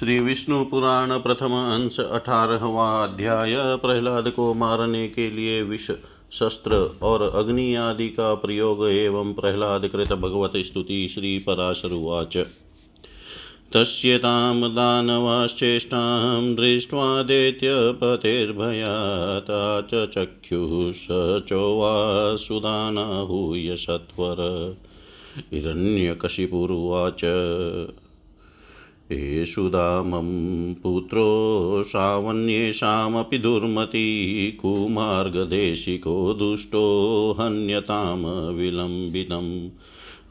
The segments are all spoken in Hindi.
श्री विष्णु पुराण प्रथम अंश अठारहवा अध्याय प्रहलाद को मारने के लिए विष शस्त्र और अग्नि आदि का प्रयोग एवं प्रहलाद कृत भगवत स्तुति श्री पराशरुवाच तस्यतां दानवाश्चेष्टां दृष्ट्वा दैत्यपतेर्भयाता च चक्षुः स चोवासुदानाहूय सत्वर हिरण्यकशिपुरुवाच। दामं पुत्रो सावन्येषामपि दुर्मती, कुमार्गदेशिको दुष्टो हन्यतां विलम्बितम्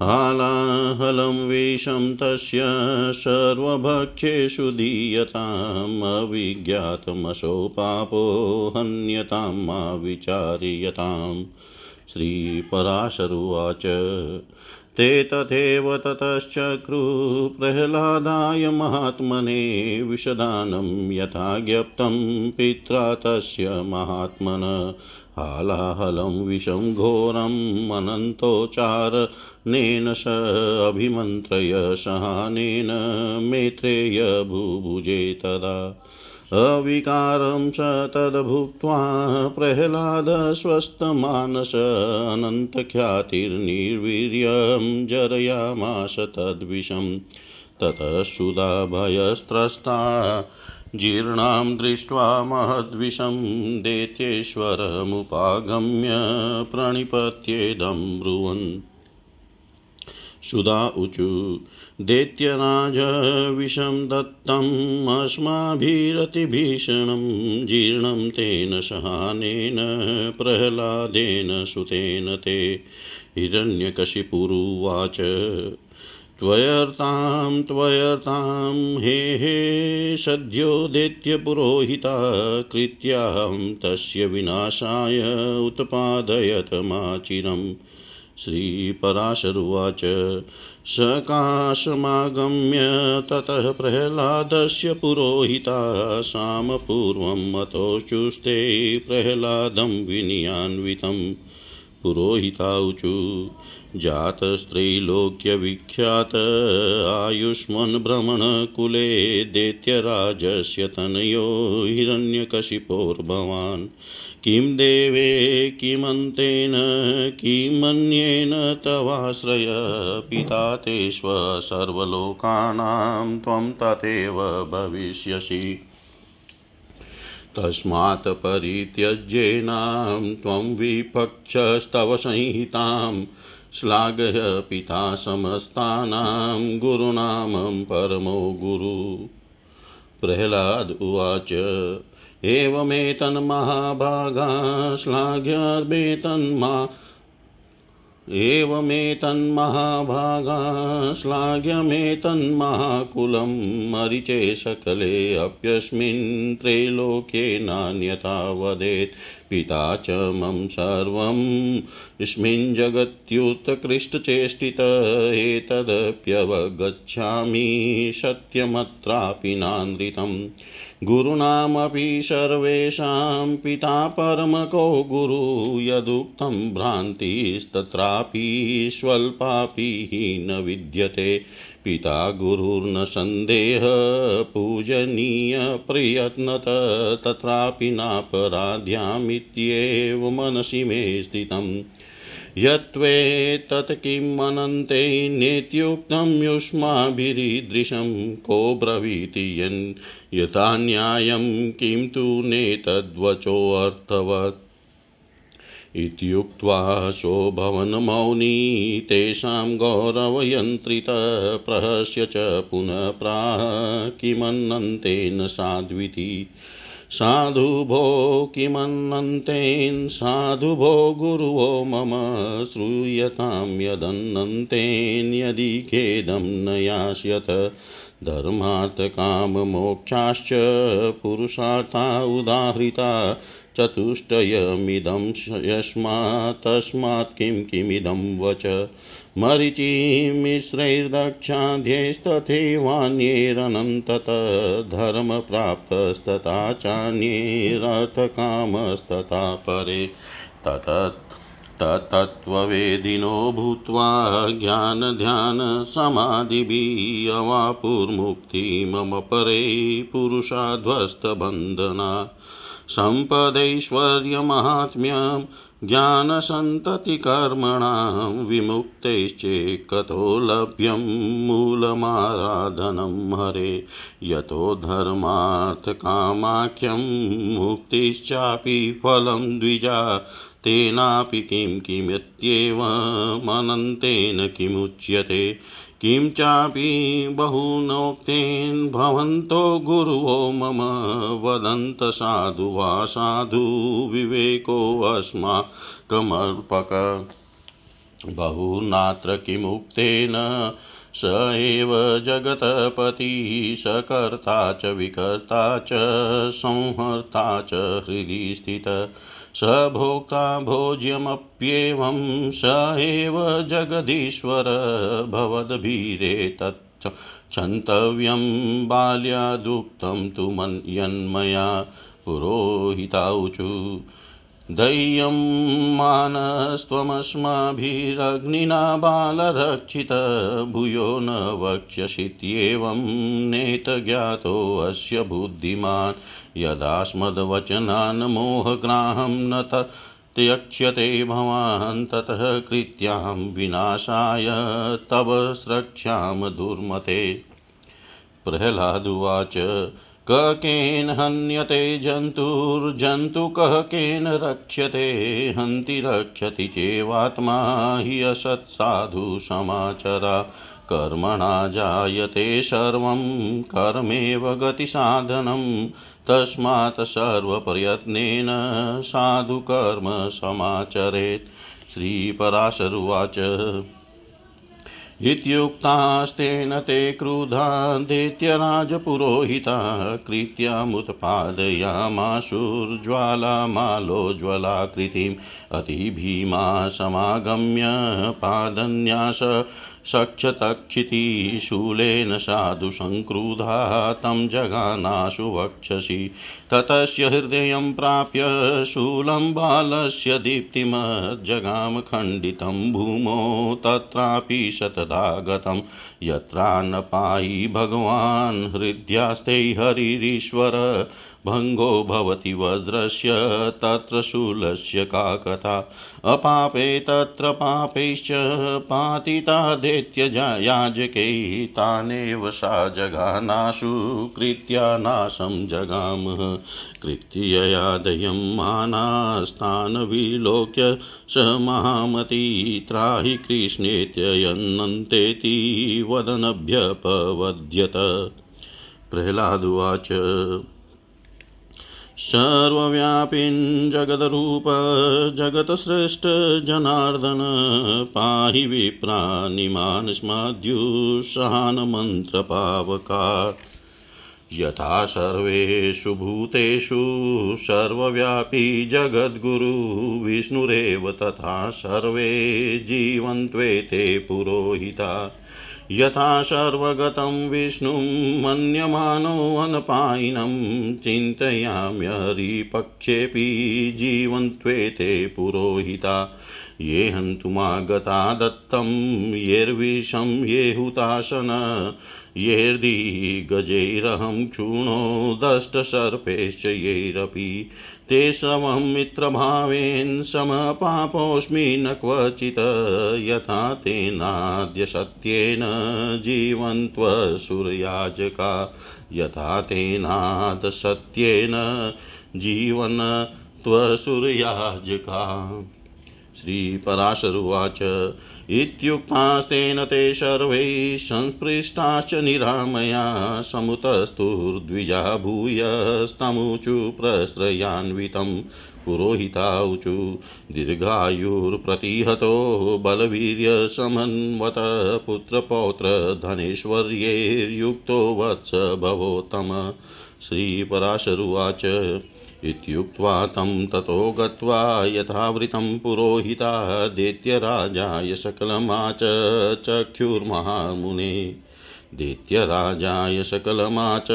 हालाहलं विषं तस्य सर्वभक्षेषु दीयताम् पापो हन्यतां मा विचार्यताम् श्रीपराशरुवाच ते तथैव ततश्चक्रु प्रह्लादाय महात्मने विषदानं यथा ज्ञप्तं पित्रा तस्य महात्मन। हालाहलं विषं घोरम् अनन्तोच्चारणेन स अभिमन्त्रय सहानेन मेत्रेय भुभुजे तदा। अविकारं स तद्भुक्त्वा प्रह्लादस्वस्थमानस अनन्तख्यातिर्निर्वीर्यं जरयामास तद्विषं। ततः सुधा भयस्त्रस्ता जीर्णां दृष्ट्वा महद्विषं दैत्येश्वरमुपागम्य प्रणिपत्येदं ब्रुवन्। सुधा ऊचु दैत्यराज विषं दत्तम् जीर्णं तेन सहानेन, प्रह्लादेन सुतेन ते। हिरण्यकशिपुरुवाच। त्वयर्तां त्वयर्तां हे हे, सद्यो दैत्यपुरोहिता कृत्यां तस्य विनाशाय उत्पादयत माचिरम्। श्रीपराशरुवाच। सकाशमागम्य ततः प्रह्लादस्य पुरोहिता सामपूर्वं मतोचुस्ते प्रह्लादं विनियान्वितं। पुरोहिताऊचु जातस्त्रैलोक्यविख्यात, आयुष्मन्भ्रमणकुले दैत्यराजस्य तनयो हिरण्यकशिपोर्भवान् किं देवे, किमन्तेन, किमन्येन तवाश्रय पिता तेष्व सर्वलोकानां त्वं तथैव भविष्यसि। तस्मात् परित्यज्येनां त्वं विपक्षस्तव संहितां श्लाघय पिता समस्तानां गुरुनामं परमो गुरु। प्रह्लाद उवाच एवमेतन्महाभागा श्लाघ्यमेतन्मा एवमेतन्महाभागा श्लाघ्यमेतन्महाकुलं मरिचे सकले अप्यस्मिन् त्रैलोक्ये नान्यथा वदेत्। पिता च मम सर्वं स्मिन् जगत्युत्कृष्टचेष्टित एतदप्यवगच्छामि सत्यमत्रापि नानृतम् गुरूणामपि सर्वेषां पिता परमको गुरु, यदुक्तं भ्रान्तिस्तत्रापि स्वल्पापि न विद्यते। पिता गुरुर्न सन्देह पूजनीयप्रयत्नत तत्रापि नापराध्यामित्येव मनसि मे स्थितम्। यत्त्वेतत् किम् अनन्ते नेत्युक्तं युष्माभिरीदृशं को ब्रवीति यन्, यथा न्यायं किं तु नेतद्वचोऽर्थवत्। इत्युक्त्वा शोभवनमौनी तेषां गौरवयन्त्रित प्रहस्य च पुनः प्राह किमन्नन्तेन साध्विति। साधु भो किमन्नन्तेन, साधु भो गुरुवो मम श्रूयतां यदन्नन्तेन यदि खेदं न यास्यत धर्मार्थकाममोक्षाश्च पुरुषार्था उदाहृता चतुष्टयमिदं यस्मात्, तस्मात् किं किमिदं वच। मरीचिमिश्रैर्दक्षाध्यैस्तथैवान्यैरनन्तत धर्मप्राप्तस्तथा चान्यैरर्थकामस्तथा परे। ततत् तत्तत्त्ववेदिनो भूत्वा ज्ञानध्यानसमाधिभिः अवापुर्मुक्ति मम परे पुरुषाध्वस्तबन्धना। सम्पदैश्वर्यमाहात्म्यं ज्ञानसन्ततिकर्मणां विमुक्तैश्चेकतो लभ्यं मूलमाराधनं हरे। यतो धर्मार्थकामाख्यं मुक्तिश्चापि फलं द्विजा, तेनापि किं किमित्येवमनन्तेन किमुच्यते। किं चापि बहुनोक्तेन भवन्तो गुरुवो मम वदन्त साधु वा साधु विवेकोऽस्माकमर्पक बहुनात्र किमुक्तेन स एव जगतपति सकर्ता च विकर्ता च संहर्ता च हृदि स्थित। स भोक्ता भोज्यमप्येवं स एव जगदीश्वर भवद्भिरे तच्च क्षन्तव्यं बाल्यादुक्तं तु मन्यन्मया पुरोहिताऊचु दह्यं मानस्त्वमस्माभिरग्निना बालरक्षित, भूयो न वक्ष्यसीत्येवं नेतज्ञातोऽस्य बुद्धिमान्। यदास्मद्वचनान् मोहग्राहं न त्यक्ष्यते भवान्, ततः कृत्यां विनाशाय तव स्रक्ष्यां दुर्मते। प्रह्लादुवाच कः केन हन्यते जन्तुर्जन्तुकः केन रक्ष्यते, हन्ति रक्षति चेवात्मा हि असत्साधु समाचरा। कर्मणा जायते सर्वं, कर्मेव गतिसाधनं, तस्मात् सर्वप्रयत्नेन साधुकर्म समाचरेत्। श्रीपराशरुवाच। इत्युक्तास्तेन ते क्रुधा दैत्यराजपुरोहिता कृत्यामुत्पादयामाशुर्ज्वालामालोज्ज्वलाकृतिम् अतिभीमा समागम्य पादन्यास सक्षतक्षिति शूलेन साधु सङ्क्रुधा तं जगानाशु वक्षसि। ततस्य हृदयं प्राप्य शूलं बालस्य दीप्तिमज्जगाम खण्डितं भूमौ तत्रापि शतदा गतं यत्रान्नपायि भगवान् हृद्यास्ते हरिरीश्वर भङ्गो भवति वज्रस्य, तत्र शूलस्य का कथा। अपापे तत्र पापैश्च पातिता दैत्ययाजकै तानेव सा जगानाशु, कृत्या नाशं जगामः। कृत्ययादयं मानास्तान् विलोक्य स महामती, त्राहि कृष्णेत्ययन्नन्तेति वदनभ्यपवद्यत। प्रह्लादुवाच सर्वव्यापिन् जगदरूप, जगतश्रेष्ठ जनार्दन, पाहि विप्रानिमान् स्माद्युसहानमन्त्रपावका यथा सर्वेषु भूतेषु, सर्वव्यापी जगद्गुरु विष्णुरेव, तथा सर्वे जीवन्त्वेते पुरोहिता। यथा सर्वगतं विष्णुं मन्यमानोऽनपायिनं चिन्तयाम्यहरिपक्षेऽपि जीवन्त्वेते पुरोहिता। ये हन्तुमागता दत्तं येर्विषं ये हुताशन येर्दिगजैरहं क्षूणो दष्टसर्पैश्च यैरपि ते समं मित्रभावेन समपापोऽस्मि न क्वचित् यथा तेनाद्य सत्येन जीवन्त्वसुरयाजका यथा तेनादसत्येन जीवन त्वसुरयाजका श्रीपराशरुवाच। इत्युक्तास्तेन ते सर्वैः संस्पृष्टाश्च निरामया समुतस्तुर्द्विजा भूयस्तमुचु प्रश्रयान्वितं पुरोहिताऊचु दीर्घायुर्प्रतिहतो बलवीर्यसमन्वत पुत्रपौत्रधनेश्वर्यैर्युक्तो वत्स भवोत्तम। श्रीपराशरुवाच। इत्युक्त्वा तं ततो गत्वा यथावृतं पुरोहिता दैत्यराजाय सकलमाचक्षुर्महामुने दैत्यराजाय सकलमाच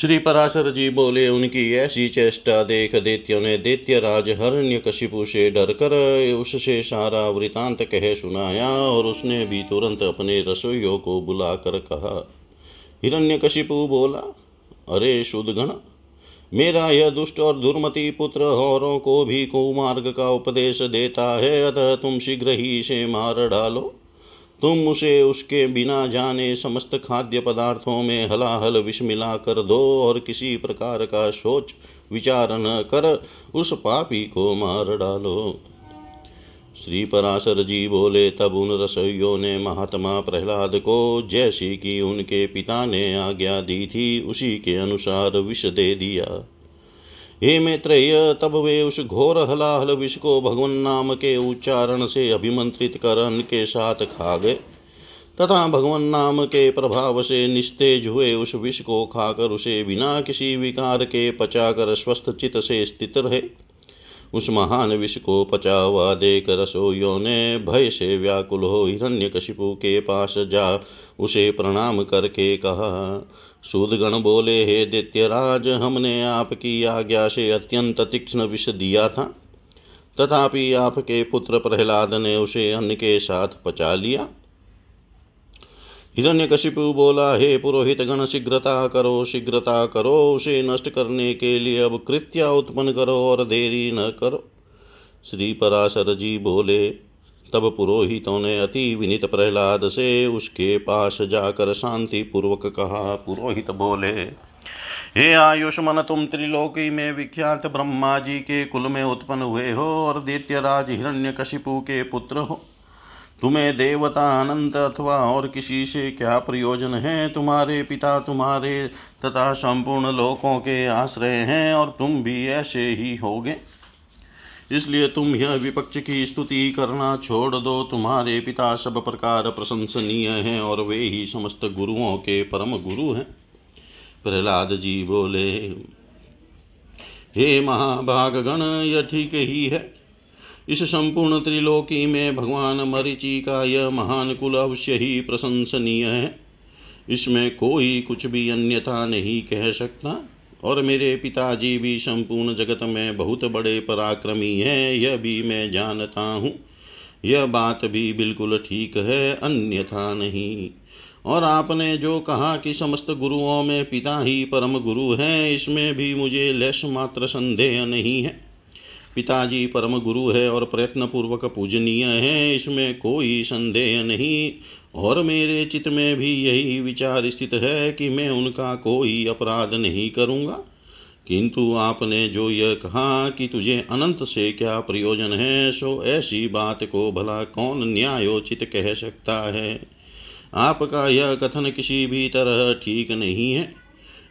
श्री पराशर जी बोले, उनकी ऐसी चेष्टा देख दैत्यों ने दैत्य राज हरण्य कशिपु से डर कर उससे सारा वृतांत कह सुनाया और उसने भी तुरंत अपने रसोइयों को बुलाकर कहा। हिरण्य कशिपु बोला, अरे शुद्धगण मेरा यह दुष्ट और दुर्मति पुत्र औरों को भी कुमार्ग का उपदेश देता है, अतः तुम शीघ्र ही इसे मार डालो। तुम उसे उसके बिना जाने समस्त खाद्य पदार्थों में हलाहल विष मिला कर दो और किसी प्रकार का सोच विचार न कर उस पापी को मार डालो। श्री पराशर जी बोले, तब उन रसोइयों ने महात्मा प्रहलाद को जैसी कि उनके पिता ने आज्ञा दी थी, उसी के अनुसार विष दे दिया। हे मैत्रेय, तब वे उस घोर हलाहल विष को भगवान नाम के उच्चारण से अभिमंत्रित कर अन्न के साथ खा गए। तथा भगवान नाम के प्रभाव से निस्तेज हुए उस विष को खाकर उसे बिना किसी विकार के पचाकर स्वस्थ चित्त से स्थित रहे। उस महान विष को पचा हुआ देख रसोइयों ने भय से व्याकुल हो हिरण्यकशिपु के पास जा, उसे प्रणाम करके कहा, सूदगण बोले, हे दित्यराज, हमने आपकी आज्ञा से अत्यंत तीक्ष्ण विष दिया था। तथापि आपके पुत्र प्रहलाद ने उसे अन्न के साथ पचा लिया। हिरण्यकशिपु बोला हे पुरोहित गण, शीघ्रता करो शीघ्रता करो, उसे नष्ट करने के लिए अब कृत्या उत्पन्न करो और देरी न करो। श्री पराशर जी बोले, तब पुरोहितों ने अति विनित प्रहलाद से उसके पास जाकर शांति पूर्वक कहा। पुरोहित बोले, हे आयुष्मन, तुम त्रिलोकी में विख्यात ब्रह्मा जी के कुल में उत्पन्न हुए हो और दैत्यराज हिरण्यकशिपु के पुत्र हो। तुम्हें देवता अनंत अथवा और किसी से क्या प्रयोजन है? तुम्हारे पिता तुम्हारे तथा संपूर्ण लोकों के आश्रय हैं और तुम भी ऐसे ही होगे। इसलिए तुम यह विपक्ष की स्तुति करना छोड़ दो। तुम्हारे पिता सब प्रकार प्रशंसनीय हैं और वे ही समस्त गुरुओं के परम गुरु हैं। प्रहलाद जी बोले, हे महाभाग गण यह ठीक ही है। इस संपूर्ण त्रिलोकी में भगवान मरीचि का यह महान कुल अवश्य ही प्रशंसनीय है। इसमें कोई कुछ भी अन्यथा नहीं कह सकता, और मेरे पिताजी भी संपूर्ण जगत में बहुत बड़े पराक्रमी हैं, यह भी मैं जानता हूँ। यह बात भी बिल्कुल ठीक है, अन्यथा नहीं। और आपने जो कहा कि समस्त गुरुओं में पिता ही परम गुरु हैं, इसमें भी मुझे लेश मात्र संदेह नहीं है। पिताजी परम गुरु है और प्रयत्न पूर्वक पूजनीय है, इसमें कोई संदेह नहीं। और मेरे चित्त में भी यही विचार स्थित है कि मैं उनका कोई अपराध नहीं करूँगा। किंतु आपने जो यह कहा कि तुझे अनंत से क्या प्रयोजन है, सो ऐसी बात को भला कौन न्यायोचित कह सकता है? आपका यह कथन किसी भी तरह ठीक नहीं है।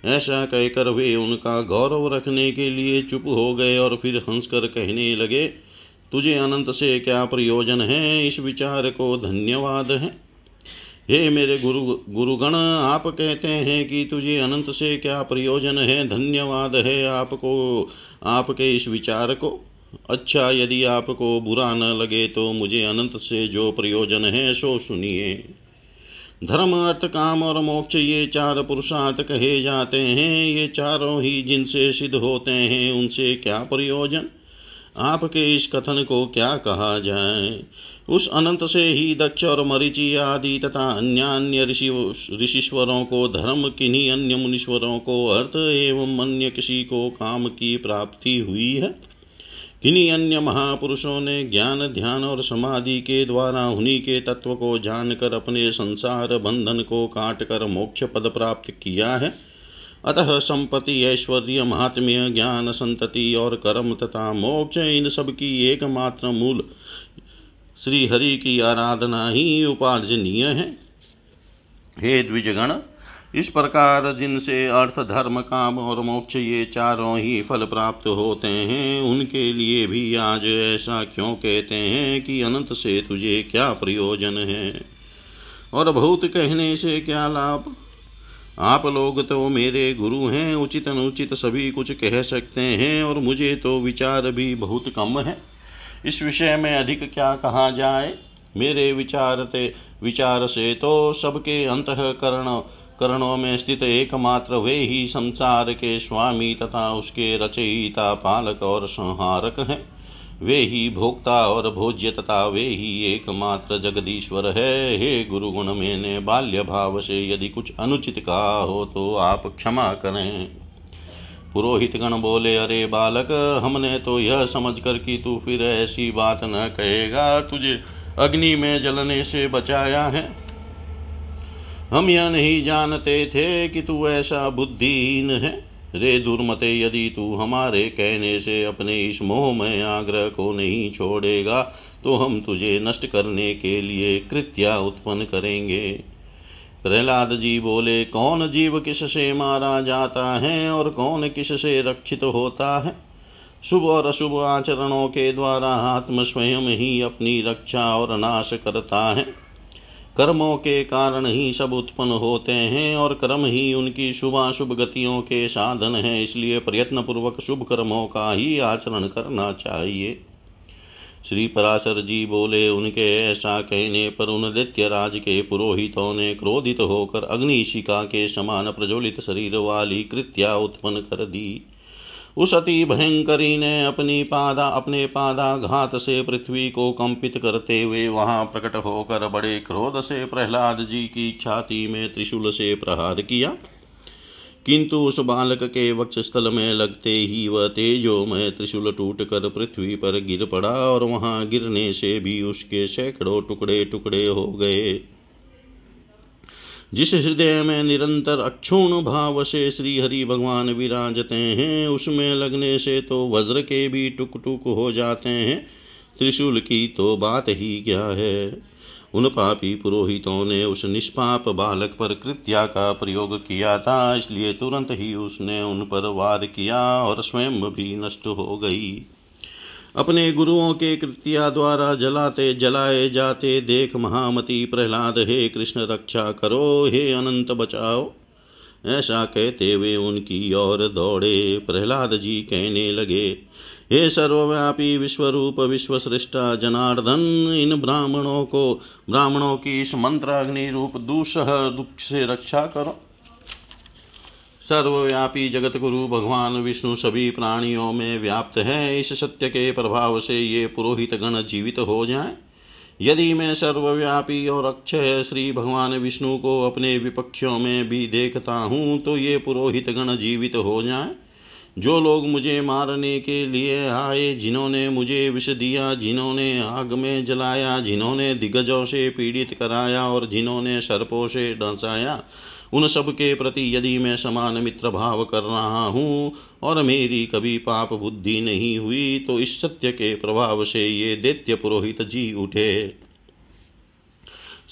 ऐसा कहकर वे उनका गौरव रखने के लिए चुप हो गए और फिर हंसकर कहने लगे, तुझे अनंत से क्या प्रयोजन है? इस विचार को धन्यवाद है। हे मेरे गुरु, गुरुगण, आप कहते हैं कि तुझे अनंत से क्या प्रयोजन है? धन्यवाद है आपको, आपके इस विचार को। अच्छा यदि आपको बुरा न लगे तो मुझे अनंत से जो प्रयोजन है, सो सुनिए। धर्म अर्थ काम और मोक्ष ये चार पुरुषार्थ कहे जाते हैं, ये चारों ही जिनसे सिद्ध होते हैं, उनसे क्या प्रयोजन? आपके इस कथन को क्या कहा जाए? उस अनंत से ही दक्ष और मरीचि आदि तथा अन्य अन्य ऋषि, ऋषिश्वरों को धर्म, किन्हीं अन्य मुनीश्वरों को अर्थ एवं अन्य किसी को काम की प्राप्ति हुई है? किन्हीं अन्य महापुरुषों ने ज्ञान, ध्यान और समाधि के द्वारा उन्हीं के तत्व को जानकर अपने संसार बंधन को काट कर मोक्ष पद प्राप्त किया है। अतः संपत्ति, ऐश्वर्य, महात्म्य, ज्ञान, संतति और कर्म तथा मोक्ष, इन सब की एकमात्र मूल श्री हरि की आराधना ही उपार्जनीय है। हे द्विजगण इस प्रकार जिनसे अर्थ, धर्म, काम और मोक्ष ये चारों ही फल प्राप्त होते हैं, उनके लिए भी आज ऐसा क्यों कहते हैं कि अनंत से तुझे क्या प्रयोजन है? और बहुत कहने से क्या लाभ? आप लोग तो मेरे गुरु हैं उचित अनुचित सभी कुछ कह सकते हैं, और मुझे तो विचार भी बहुत कम है। इस विषय में अधिक क्या कहा जाए? मेरे विचारते विचार से तो सबके अंतकरण करणों में स्थित एकमात्र वे ही संसार के स्वामी तथा उसके रचयिता पालक और संहारक हैं। वे ही भोक्ता और भोज्य तथा वे ही एकमात्र जगदीश्वर है। हे गुरु गुण मैंने बाल्य भाव से यदि कुछ अनुचित कहा हो तो आप क्षमा करें। पुरोहित गण बोले, अरे बालक, हमने तो यह समझ कर कि तू फिर ऐसी बात न कहेगा। तुझे अग्नि में जलने से बचाया है। हम यह नहीं जानते थे कि तू ऐसा बुद्धिहीन है। रे दुर्मते, यदि तू हमारे कहने से अपने इस मोह में आग्रह को नहीं छोड़ेगा तो हम तुझे नष्ट करने के लिए कृत्या उत्पन्न करेंगे। प्रहलाद जी बोले, कौन जीव किस से मारा जाता है और कौन किस से रक्षित होता है? शुभ और अशुभ आचरणों के द्वारा आत्म स्वयं ही अपनी रक्षा और नाश करता है। कर्मों के कारण ही सब उत्पन्न होते हैं और कर्म ही उनकी शुभाशुभ गतियों के साधन हैं, इसलिए प्रयत्न पूर्वक शुभ कर्मों का ही आचरण करना चाहिए। श्री पराशर जी बोले, उनके ऐसा कहने पर उन दैत्य राज के पुरोहितों ने क्रोधित होकर अग्निशिका के समान प्रज्वलित शरीर वाली कृत्या उत्पन्न कर दी। उस अति भयंकरी ने अपनी पादा, अपने पादाघात से पृथ्वी को कंपित करते हुए वहाँ प्रकट होकर बड़े क्रोध से प्रहलाद जी की छाती में त्रिशूल से प्रहार किया। किंतु उस बालक के वक्ष स्थल में लगते ही वह तेजो में त्रिशूल टूट कर पृथ्वी पर गिर पड़ा और वहाँ गिरने से भी उसके सैकड़ों टुकड़े टुकड़े हो गए। जिस हृदय में निरंतर अक्षुण भाव से श्री हरि भगवान विराजते हैं, उसमें लगने से तो वज्र के भी टुक टुक हो जाते हैं। त्रिशूल की तो बात ही क्या है? उन पापी पुरोहितों ने उस निष्पाप बालक पर कृत्या का प्रयोग किया था, इसलिए तुरंत ही उसने उन पर वार किया और स्वयं भी नष्ट हो गई। अपने गुरुओं के कृत्या द्वारा जलाते, जलाए जाते, देख महामती प्रहलाद, हे कृष्ण रक्षा करो, हे अनंत बचाओ। ऐसा कहते हुए उनकी ओर दौड़े। प्रहलाद जी कहने लगे, हे सर्वव्यापी विश्वरूप विश्वश्रेष्ठा जनार्दन, इन ब्राह्मणों को, ब्राह्मणों की इस मंत्र अग्नि रूप दूसह दुख से रक्षा करो। सर्वव्यापी जगत गुरु भगवान विष्णु सभी प्राणियों में व्याप्त है। इस सत्य के प्रभाव से ये पुरोहित गण जीवित हो जाए। यदि मैं सर्वव्यापी और अक्षय श्री भगवान विष्णु को अपने विपक्षों में भी देखता हूँ तो ये पुरोहित गण जीवित हो जाए। जो लोग मुझे मारने के लिए आए, जिन्होंने मुझे विष दिया, जिन्होंने आग में जलाया, जिन्होंने दिग्गजों से पीड़ित कराया और जिन्होंने सर्पों से डसाया उन सब के प्रति यदि मैं समान मित्र भाव कर रहा हूँ और मेरी कभी पाप बुद्धि नहीं हुई तो इस सत्य के प्रभाव से ये दैत्य पुरोहित जी उठे।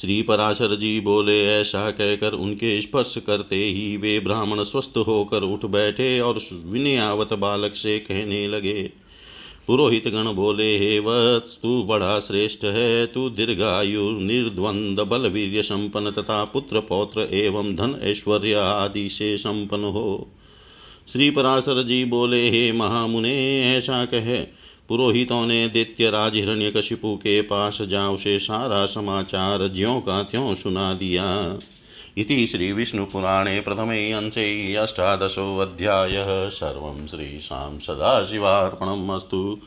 श्री पराशर जी बोले, ऐसा कहकर उनके स्पर्श करते ही वे ब्राह्मण स्वस्थ होकर उठ बैठे और विनयावत बालक से कहने लगे पुरोहित गण बोले हे वत्स तू बड़ा श्रेष्ठ है, तू दीर्घायु निर्द्वंद बल वीर्य संपन्न तथा पुत्र पौत्र एवं धन ऐश्वर्य आदि से संपन्न हो। श्री पराशर जी बोले, हे महामुने, ऐसा कहे। पुरोहितों ने दैत्य राज हिरण्य कशिपु के पास जा उसे सारा समाचार ज्यों का त्यों सुना दिया। इति श्रीविष्णुपुराणे प्रथमे अंशे अष्टादशोऽध्यायः सर्वं श्रीशां सदाशिवार्पणम् अस्तु।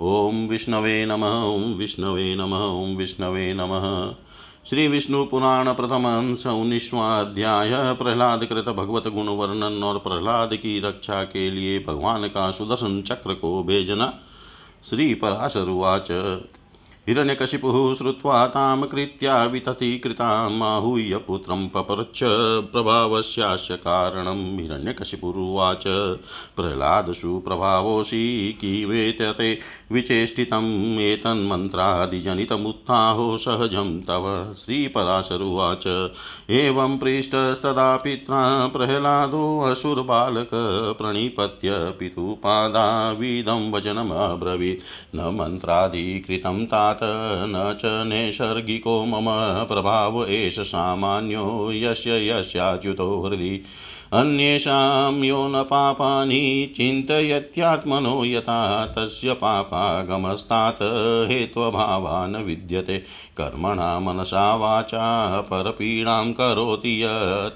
ॐ विष्णवे नमः, ॐ विष्णवे नमः, ॐ विष्णवे नमः। श्री विष्णु पुराण प्रथम अंश उन्नीसवां प्रहलाद कृत भगवत गुण वर्णन और प्रहलाद की रक्षा के लिए भगवान का सुदर्शन चक्र को भेजना। श्री पराशरुवाच हिरण्यकशिपुः श्रुत्वा तां कृत्या विततीकृतामाहूय पुत्रं पपृच्छ प्रभावस्यास्य कारणं हिरण्यकशिपुरुवाच। प्रह्लादसु प्रभावोऽसि किमेतते विचेष्टितम् एतन्मन्त्रादिजनितमुत्थाहो सहजं तव श्रीपराशरुवाच। एवं पृष्टस्तदा पित्रा प्रह्लादोऽसुरबालक प्रणिपत्य पितुपादाविदं वचनमब्रवीत्। न मन्त्राधिकृतं ता स्यात् न च नैसर्गिको मम प्रभाव, एष सामान्यो यस्य यस्याच्युतो हृदि। अन्येषां यो न पापानि चिन्तयत्यात्मनो यथा तस्य पापागमस्तात्, हेत्वभावान् विद्यते। कर्मणा मनसा वाचा, परपीडां करोति य,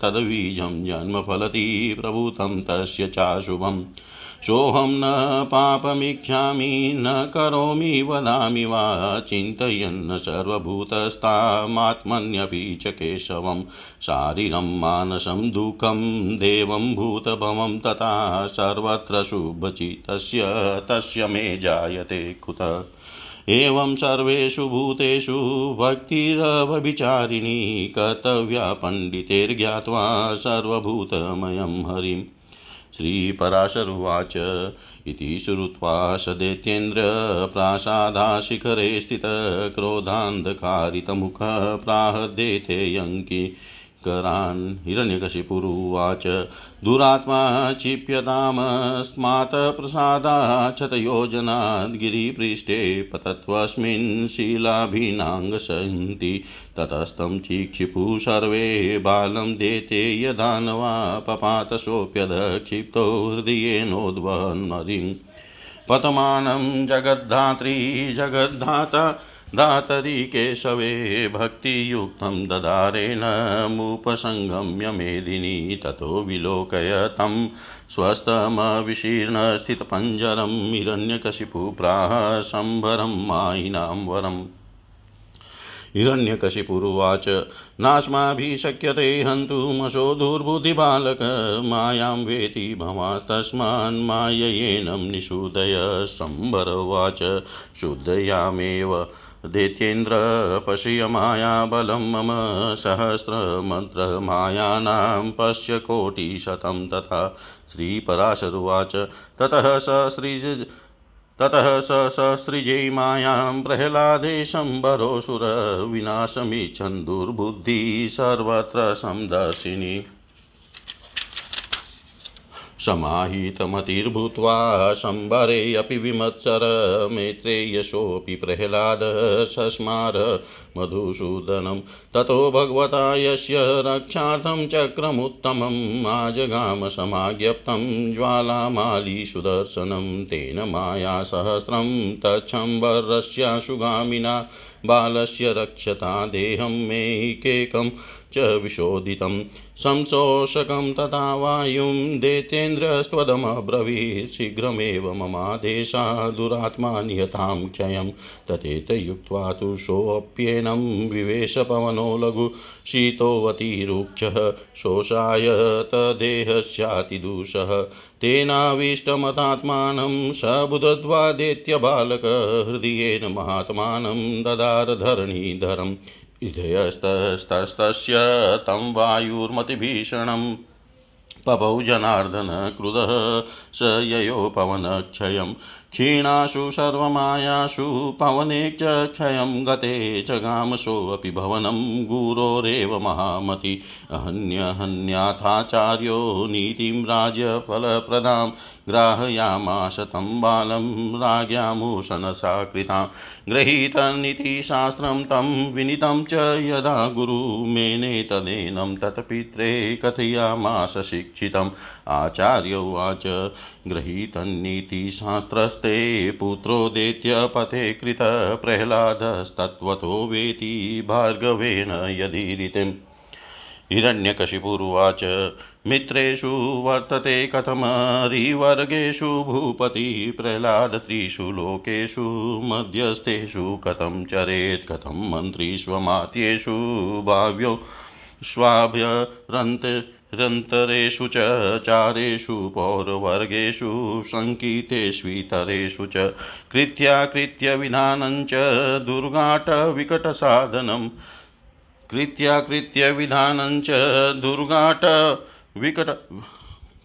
तद्बीजं जन्म फलति, प्रभूतं तस्य चाशुभम्। सोऽहं न पापमिच्छामि, न करोमि, वदामि वा चिन्तयन् सर्वभूतस्तामात्मन्यपि च केशवं, शारीरं, मानसं, दुःखं, देवं, भूतभवं, तथा सर्वत्र शुभचित्तस्य, तस्य मे जायते कुत। एवं सर्वेषु भूतेषु भक्तिरवभिचारिणी कर्तव्या पण्डितैर्ज्ञात्वा सर्वभूतमयं हरिम्। श्रीपराशरुवाच इति श्रुत्वा सदैत्येन्द्रप्रासादाशिखरे स्थितक्रोधान्धकारितमुखः प्राहदेथेयङ्की करान् हिरण्यकशिपुरुवाच। दुरात्मा क्षिप्यतामस्मात् प्रसादाच्छतयोजनाद् गिरिपृष्ठे पतत्वस्मिन् शिलाभिनाङ्गसन्ति। ततस्तं चिक्षिपु सर्वे बालं देते यदानवा पपातसोऽप्यदक्षिप्तो हृदयेनोद्वन्मरिम् पतमानं जगद्धात्री जगद्धाता दातरि केशवे भक्तियुक्तं ददारेण मुपसङ्गम्य मेदिनी ततो विलोकय तं स्वस्थमविशीर्णस्थितपञ्जरं हिरण्यकशिपुप्राह सम्भरं मायिनां वरम्। हिरण्यकशिपुरुवाच नास्माभिः शक्यते हन्तुमशो दुर्बुद्धिबालक मायां वेति भवास्तस्मान्माययेनं निषूदय सम्भरवाच शुद्धयामेव दैत्येन्द्र पश्य मायाबलं मम सहस्रमन्त्रमायानां पश्य कोटिशतं तथा श्रीपराशरुवाच। ततः स श्रीज ततः स ससृजे मायां प्रह्लादे शम्बरोऽसुरविनाशमिच्छन् दुर्बुद्धिः सर्वत्र संदर्शिनी समाहितमतिर्भूत्वा शम्बरेऽपि विमत्सर, मैत्रेयशोऽपि प्रह्लाद, सस्मार मधुसूदनं ततो भगवता यस्य रक्षार्थं चक्रमुत्तमम् आजगाम समाज्ञप्तं ज्वालामालीसुदर्शनं तेन मायासहस्रं तच्छम्बरस्याशुगामिना बालस्य रक्षता देहं मेकैकं च विशोधितं संशोषकं तथा वायुं दैत्येन्द्रस्त्वदमब्रवीत् शीघ्रमेव ममादेशा दुरात्मा नियतां क्षयं। तथेतयुक्त्वा तु सोऽप्येनं विवेशपवनो लघु। शीतोऽतिरुक्षः शोषाय तदेहस्यातिदूषः तेनाविष्टमतात्मानं सबुदध्वादेत्यबालक हृदयेन महात्मानं ददार धरणीधरम्। हृदयस्तस्तस्य तं वायुर्मतिभीषणम् पपौ जनार्दन क्रुधः स ययो पवनक्षयं। क्षीणाशु सर्वमायाशु पवने च क्षयं गते च गामसोऽपि भवनं गुरोरेव महामति। अहन्यहन्याथाचार्यो नीतिं राज्यफलप्रदां। ग्राहयामाश तं बालं राज्ञामूषणसा कृतां गृहीतनीतिशास्त्रं तं विनीतं च यदा गुरुमेने तदेनं तत्पित्रे कथयामास शिक्षितम्। आचार्य उवाच गृहीतनीतिशास्त्रस्ते पुत्रोदेत्यपथे कृत प्रह्लादस्तत्त्वतो वेति भार्गवेन यदीरितिम्। हिरण्यकशिपुरुवाच। मित्रेषु वर्तते कथमरिवर्गेषु, भूपति प्रह्लादत्रिषु लोकेषु, मध्यस्थेषु कथं चरेत्, कथं मन्त्रीष्वमात्येषु भाव्यो स्वाभ्यरन्त रन्तरेषु च चारेषु, पौरवर्गेषु शङ्कितेष्वितरेषु च कृत्याकृत्यविधानं च दुर्गाटविकटसाधनं। कृत्याकृत्यविधानं च दुर्गाट विकट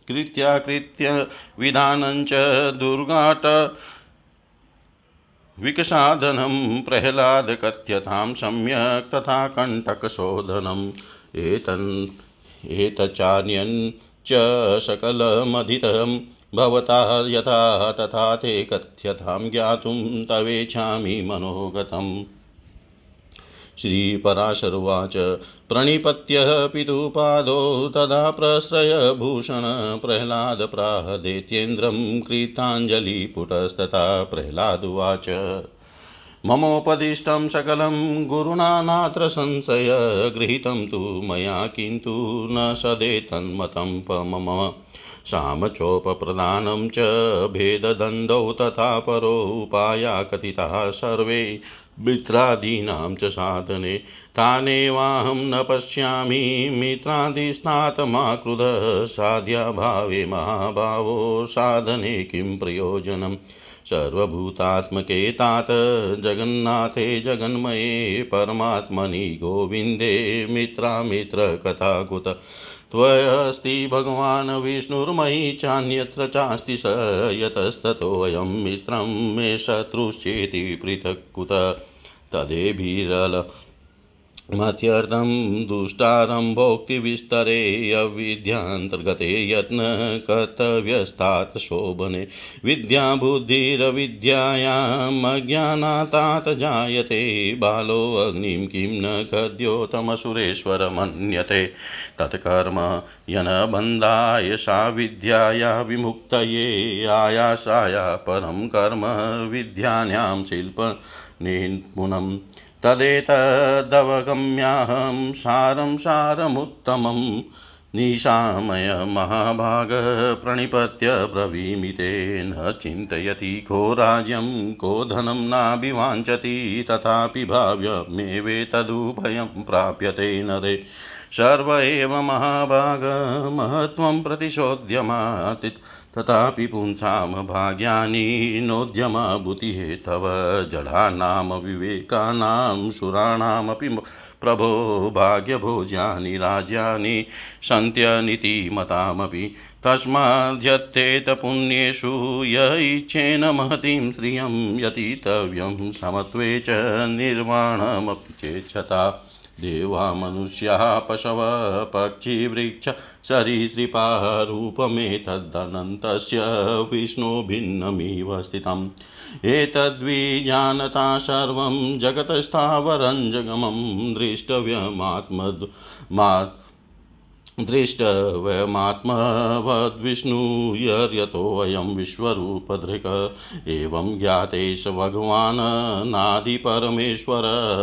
कृत्याकृत्यविधानं च दुर्गाट विकसाधनं प्रह्लादकथ्यतां सम्यक् तथा कण्टकशोधनम्। एतन् एतच्चान्यं च सकलमधितं भवता यथा तथा ते कथ्यतां ज्ञातुं तवेच्छामि मनोगतम्। श्रीपराशरुवाच। प्रणिपत्य पितुपादौ तदा प्रश्रयभूषण प्रह्लादप्राहदेत्येन्द्रं कृताञ्जलिपुटस्तथा प्रह्लादुवाच ममोपदिष्टं सकलं गुरुणा नात्र संशय गृहीतं तु मया किन्तु न सदेतन्मतं मम। सामचोपप्रदानं च भेददण्डौ तथा परोपाया कथिताः सर्वे मित्रादीनां च साधने तानेवाहं न पश्यामि। मित्रादिस्नातमाकृतः साध्याभावे महाभावो साधने किं प्रयोजनम् सर्वभूतात्मके तात, जगन्नाथे जगन्मये, परमात्मनि गोविन्दे मित्रामित्रकथा कुत त्वयस्ति भगवान् विष्णुर्मयि चान्यत्र चास्ति स यतस्ततोऽयं मित्रं मे शत्रुश्चेति पृथक् कुत। तदेभिरल मत्यर्थं दुष्टारम्भोक्तिविस्तरे अविद्यान्तर्गते यत्नकर्तव्यस्तात् शोभने। विद्याबुद्धिरविद्यायाम् अज्ञानातात् जायते। बालोऽग्निं किं न खद्योतमसुरेश्वर मन्यते तत्कर्म यनबन्धाय सा विद्याया विमुक्तये। आयासाय परं कर्म विद्यान्यां शिल्पनिपुणम् तदेतदवगम्याहं सारं सारमुत्तमं निशामय महाभाग प्रणिपत्य ब्रवीमि ते न चिन्तयति को राज्यं, को धनं नाभिवाञ्छति, तथापि भाव्यमेवेतदुभयं प्राप्यते नरे सर्व एव महाभागमहत्त्वं प्रतिशोध्यमात्। तथापि पुंसां भाग्यानि नोद्यमा तव जडानां विवेकानां सुराणामपि प्रभो भाग्यभोज्यानि राज्यानि सन्त्यनितिमतामपि तस्माद्यत्तेत पुण्येषु य इच्छेन महतीं श्रियं यतितव्यं समत्वे च निर्वाणमपि चेच्छता। देवा मनुष्याः पशव पक्षिवृक्ष सरीसृपा रूपमेतदनन्तस्य विष्णु भिन्नमिव स्थितम्। एतद्विजानता सर्वं जगतस्थावरं जगमं दृष्टव्यमात्मद् दृष्टव्यमात्मवद्विष्णुयर्यतोऽयं विश्वरूपधृक्। एवं ज्ञाते स भगवान् नादिपरमेश्वर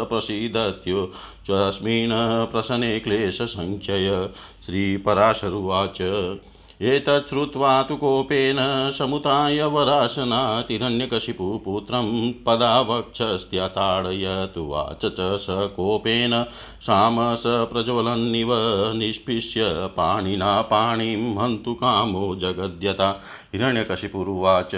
प्रसीदत्यो स्वस्मिन् प्रसने क्लेशसङ्ख्यय श्रीपराशरुवाच एतत् श्रुत्वा तु कोपेन समुताय वरासनातिरण्यकशिपुपुत्रं पदावक्षस्त्यताडयतुवाच च स कोपेन सामस प्रज्वलन्निव निष्पिष्य पाणिना पाणिं हन्तु कामो जगद्यता। हिरण्यकशिपुरुवाच,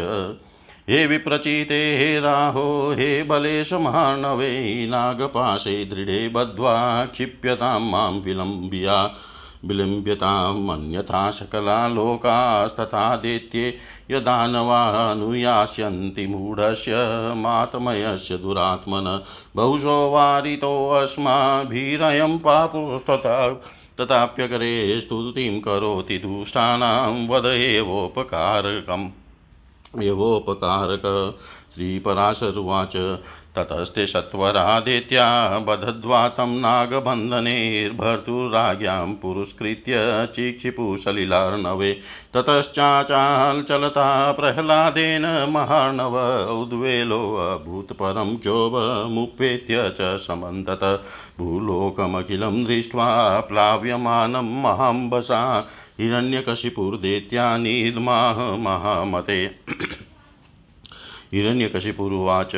हे विप्रचिते, हे राहो, हे बलेश महार्णवे नागपाशे दृढे बद्ध्वा क्षिप्यतां माँ विलम्ब्या। विलम्ब्यताम् अन्यथा सकला लोकास्तथादित्ये यदानवानुयास्यन्ति मूढस्य मातमयस्य दुरात्मन बहुशो वारितोऽस्माभिरयं पापुस्तथा तथाप्यकरे स्तुतिं करोति दुष्टानां वद एवोपकारकम् एवोपकारक। श्रीपराशरुवाच ततस्ते सत्वरादित्या बधद्वा तं नागबन्धनेर्भर्तुराज्ञां पुरस्कृत्य चिक्षिपुसलिलार्णवे ततश्चाचाल्चलता प्रह्लादेन महार्णव उद्वेलोऽभूत् परं क्षोभमुपेत्य च समन्तत भूलोकमखिलं दृष्ट्वा प्लाव्यमानं महाम्बसा हिरण्यकशिपुर्दैत्यानीर्माह महामते। हिरण्यकशिपुरुवाच।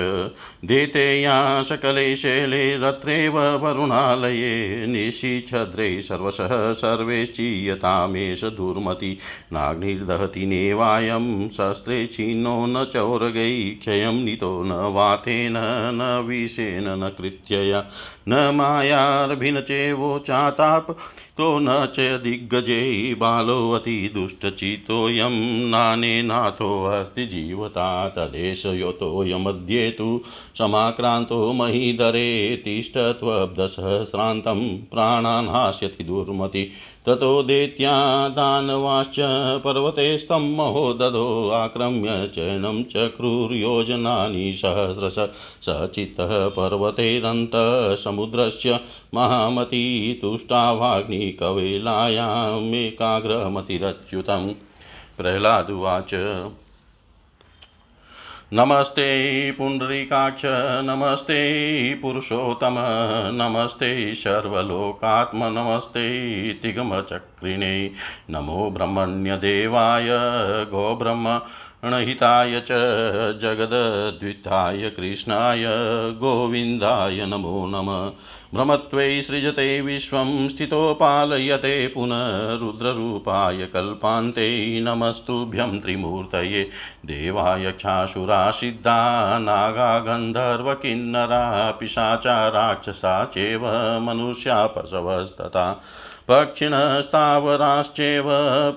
देतेया सकले शैले रत्रेव वरुणालये निशिछद्रे सर्वशः सर्वैश्चीयतामेष दुर्मति। नाग्निर्दहति नेवायं शस्त्रे छिन्नो न चौरगै, क्षयं नितो न वातेन न विषेण न कृत्यया। न मायार्भिनचेवो चाताप तो न च दिग्गजे बालोऽति दुष्टचितोऽयं नानेनाथोऽस्ति जीवता तदेष यमध्ये तु समाक्रान्तो महीधरे तिष्ठत्वब्धसहस्रान्तं प्राणान् हास्यति दुर्मति। ततो दैत्या दानवाश्च पर्वतेस्तं महो दधो आक्रम्य चयनं चक्रुर्योजनानि सहस्रश सचितः पर्वतैरन्तः समुद्रस्य महामती तुष्टावाग्निकवेलायामेकाग्रमतिरच्युतं प्रह्लादुवाच नमस्ते पुण्डरीकाक्ष नमस्ते पुरुषोत्तम नमस्ते सर्वलोकात्म नमस्ते तिगमचक्रिणे नमो ब्रह्मण्यदेवाय गोब्रह्म णहिताय च जगद्द्विताय कृष्णाय गोविन्दाय नमो नमः। भ्रमत्वै सृजते विश्वं स्थितो पालयते पुनः रुद्ररूपाय कल्पान्ते नमस्तुभ्यं त्रिमूर्तये। देवाय क्षासुरा सिद्धा नागा गन्धर्वकिन्नरा पिशाचा राक्षसा चैव मनुष्या पशवस्तथा पक्षिणस्तावराश्चैव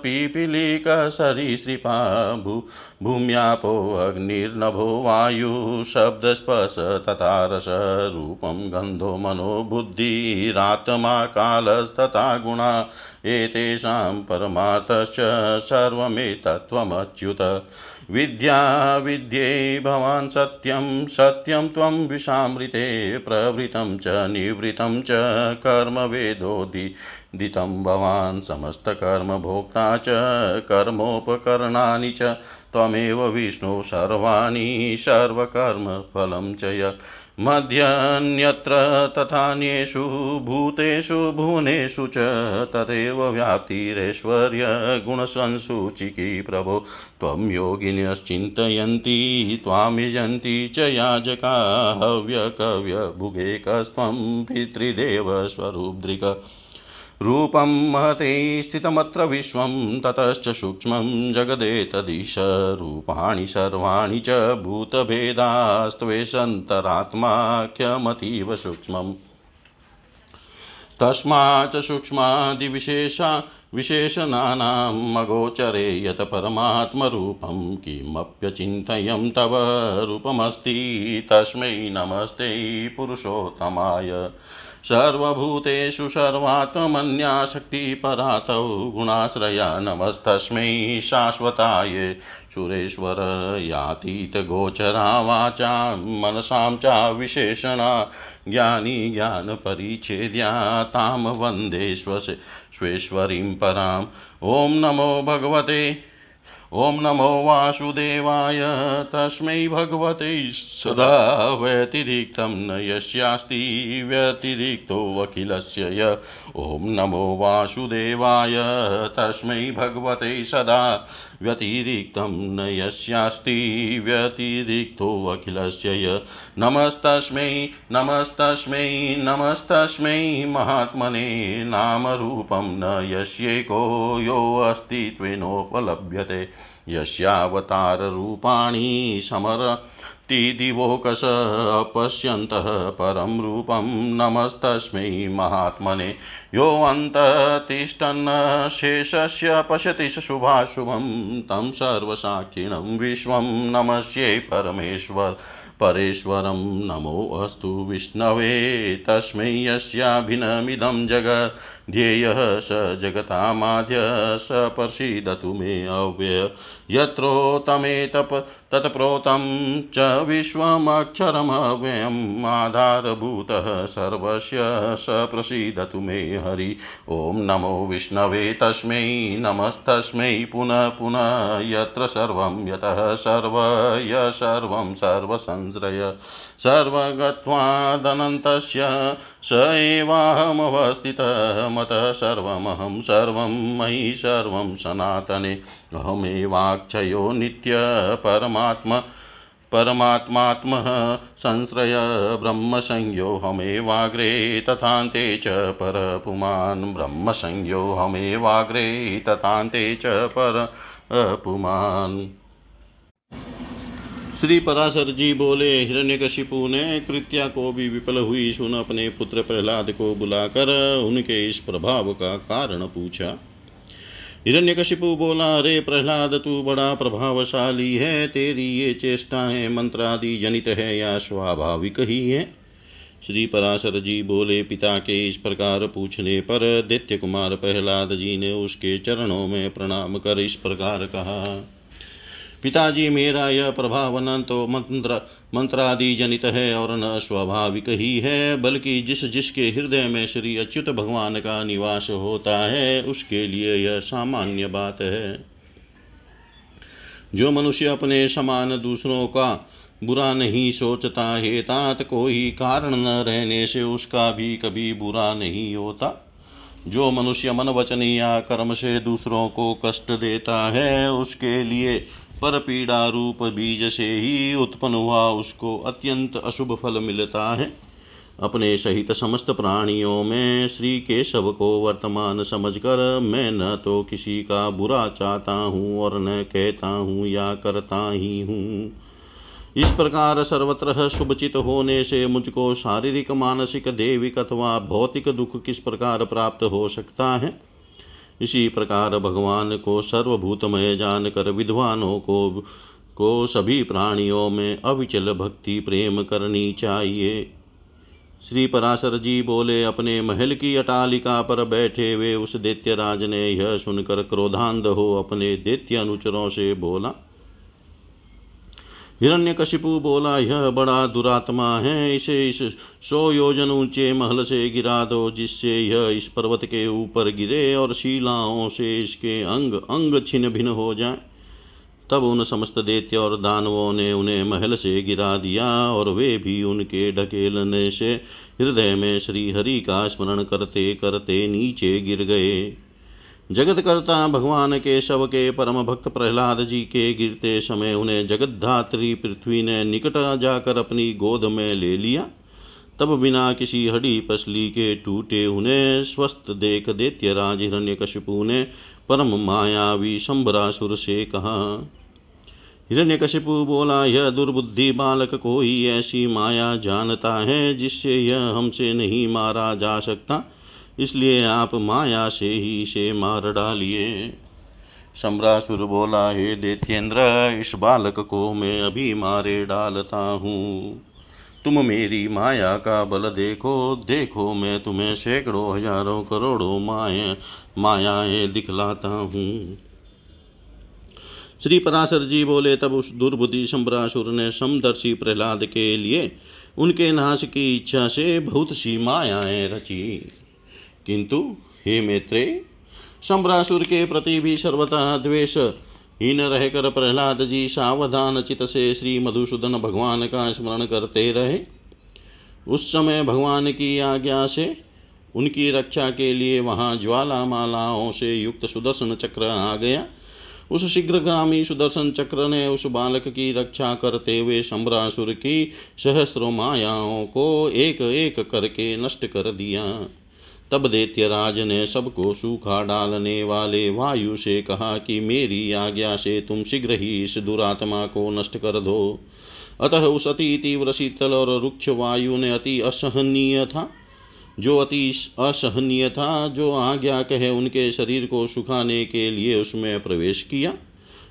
पिपीलिकसरीसृपा भू भूम्यापोऽग्निर्नभो वायुशब्दस्पर्श तथा रसरूपं गन्धो मनो बुद्धिरात्मा कालस्तथा गुणा, एतेषां परमार्थश्च सर्वमेतत्त्वमच्युत। विद्या विद्ये भवान् सत्यं सत्यं त्वं विषामृते प्रवृतं च निवृत्तं च कर्मवेदोदि दितं भवान् समस्तकर्मभोक्ता च, कर्मोपकरणानि च। त्वमेव विष्णु सर्वाणि सर्वकर्मफलं च यत्। मध्यन्यत्र तथान्येषु भूतेषु भुवनेषु च तथैव व्याप्तिरेश्वर्यगुणसंसूचिकी प्रभो। त्वं योगिन्यश्चिन्तयन्ति त्वां यजन्ति च याजका हव्यकव्यभुगेकस्त्वं पितृदेवस्वरूपदृक् रूपं महते स्थितमत्र विश्वं, ततश्च सूक्ष्मं जगदेतदीश रूपाणि सर्वाणि च भूतभेदास्त्वेषन्तरात्माख्यमतीव सूक्ष्मम्। तस्माच्च सूक्ष्मादिविशेषा विशेषणानाम् अगोचरे यत् परमात्मरूपं किमप्यचिन्तयं तव रूपमस्ति, तस्मै नमस्ते पुरुषोत्तमाय। सर्वभूतेषु सर्वात्मन्याशक्तिपरातौ गुणाश्रया नमस्तस्मै शाश्वताय सुरेश्वर यातीतगोचरा वाचा मनसां च विशेषणा ज्ञानी ज्ञानपरिच्छेद्या तां वंदे स्वेश्वरीं पराम्। ॐ नमो भगवते ॐ नमो वासुदेवाय। तस्मै भगवते सदा व्यतिरिक्तं न यस्यास्ति व्यतिरिक्तोऽखिलस्य य ॐ नमो वासुदेवाय। तस्मै भगवते सदा व्यतिरिक्तं न यस्यास्ति व्यतिरिक्तोऽखिलस्य य नमस्तस्मै नमस्तस्मै नमस्तस्मै महात्मने नामरूपं न यस्येको योऽस्तित्वेनोपलभ्यते यस्यावताररूपाणि समरतिदिवोकश अपश्यन्तः परं रूपं नमस्तस्मै महात्मने योऽन्ततिष्ठन् शेषस्य पश्यति शुभाशुभं तं सर्वसाक्षिणं विश्वं नमस्ये परमेश्वर। परेश्वरं नमोऽस्तु विष्णवे, तस्मै यस्याभिनमिदं जगत्। ध्येयः स जगतामाद्य स प्रसीदतु मे अव्यय। यत्रोतमेतप तत्प्रोतं च विश्वमक्षरमव्ययम्। आधारभूतः सर्वस्य स प्रसीदतु मे हरि। ॐ नमो विष्णवे तस्मै, नमस्तस्मै, पुनः पुनः, यत्र सर्वं यतः सर्वय, सर्वं सर्वसंश्रय। सर्वगत्वादनन्तस्य स एवाहमवस्थितः सर्वमहं सर्वं मयि सर्वं सनातने। अहमेवाक्षयो नित्यपरमात्म परमात्मात्मः संश्रय ब्रह्मसंज्ञोऽहमेवाग्रे तथान्ते च परपुमान् ब्रह्मसंज्ञोऽहमेवाग्रे तथान्ते च पर परपुमान्। श्री पराशर जी बोले, हिरण्यकशिपु ने कृत्या को भी विफल हुई सुन अपने पुत्र प्रहलाद को बुलाकर उनके इस प्रभाव का कारण पूछा। हिरण्यकशिपु बोला रे प्रहलाद, तू बड़ा प्रभावशाली है, तेरी ये चेष्टाएँ मंत्रादि जनित है, या स्वाभाविक ही है। श्री पराशर जी बोले, पिता के इस प्रकार पूछने पर दैत्य कुमार प्रहलाद जी ने उसके चरणों में प्रणाम कर इस प्रकार कहा। पिताजी मेरा यह प्रभाव न तो मंत्र मंत्रादि जनित है और न स्वाभाविक ही है, बल्कि जिस जिसके हृदय में श्री अच्युत भगवान का निवास होता है, उसके लिए यह सामान्य बात है। जो मनुष्य अपने समान दूसरों का बुरा नहीं सोचता है तात कोई कारण न रहने से उसका भी कभी बुरा नहीं होता। जो मनुष्य मन वचन या कर्म से दूसरों को कष्ट देता है, उसके लिए पर पीड़ा रूप बीज से ही उत्पन्न हुआ, उसको अत्यंत अशुभ फल मिलता है। अपने सहित समस्त प्राणियों में श्री केशव को वर्तमान समझकर मैं न तो किसी का बुरा चाहता हूँ और न कहता हूँ या करता ही हूँ। इस प्रकार सर्वत्र शुभचित होने से मुझको शारीरिक, मानसिक, देविक अथवा भौतिक दुख किस प्रकार प्राप्त हो सकता है? इसी प्रकार भगवान को सर्वभूतमय जानकर विद्वानों को को सभी प्राणियों में अविचल भक्ति प्रेम करनी चाहिए। श्री पराशर जी बोले, अपने महल की अटालिका पर बैठे हुए उस दैत्यराज ने यह सुनकर क्रोधांध हो अपने दैत्य अनुचरों से बोला हिरण्यकशिपु बोला यह बड़ा दुरात्मा है इसे इस सौ योजन ऊँचे महल से गिरा दो, जिससे यह इस पर्वत के ऊपर गिरे और शिलाओं से इसके अंग अंग छिन्न भिन्न हो जाए। तब उन समस्त दैत्य और दानवों ने उन्हें महल से गिरा दिया और वे भी उनके ढकेलने से हृदय में श्री हरि का स्मरण करते करते नीचे गिर गए। जगत करता भगवान के शव के परम भक्त प्रहलाद जी के गिरते समय उन्हें जगतधात्री पृथ्वी ने निकट जाकर अपनी गोद में ले लिया। तब बिना किसी हड्डी पसली के टूटे उन्हें स्वस्थ देख दैत्यराज हिरण्यकशिपु ने परम मायावी शंभरासुर से कहा, हिरण्यकशिपु, बोला, यह दुर्बुद्धि बालक कोई ऐसी माया जानता है जिससे यह हमसे नहीं मारा जा सकता? इसलिए आप माया से ही इसे मार डालिए। सम्रासुर बोला, हे देत्येंद्र इस बालक को मैं अभी मारे डालता हूँ। तुम मेरी माया का बल देखो देखो मैं तुम्हें सैकड़ों, हज़ारों करोड़ों माया मायाएँ दिखलाता हूँ। श्री पराशर जी बोले, तब उस दुर्बुद्धि सम्रासुर ने समदर्शी प्रहलाद के लिए उनके नाश की इच्छा से बहुत सी मायाएँ रची। किंतु हे मैत्रे सम्रासुर के प्रति भी सर्वथा द्वेष, हीन रहकर प्रहलाद जी सावधान चित से श्री मधुसूदन भगवान का स्मरण करते रहे। उस समय भगवान की आज्ञा से उनकी रक्षा के लिए वहाँ ज्वाला मालाओं से युक्त सुदर्शन चक्र आ गया। उस शीघ्रगामी सुदर्शन चक्र ने उस बालक की रक्षा करते हुए सम्रासुर की सहस्रो मायाओं को एक एक करके नष्ट कर दिया। तब दैत्यराज ने सबको सूखा डालने वाले वायु से कहा कि मेरी आज्ञा से तुम शीघ्र ही इस दुरात्मा को नष्ट कर दो। अतः उस अति तीव्र शीतल और रुक्ष वायु ने अति असहनीय था। जो अति असहनीय था, जो आज्ञा कहे उनके शरीर को सुखाने के लिए उसमें प्रवेश किया।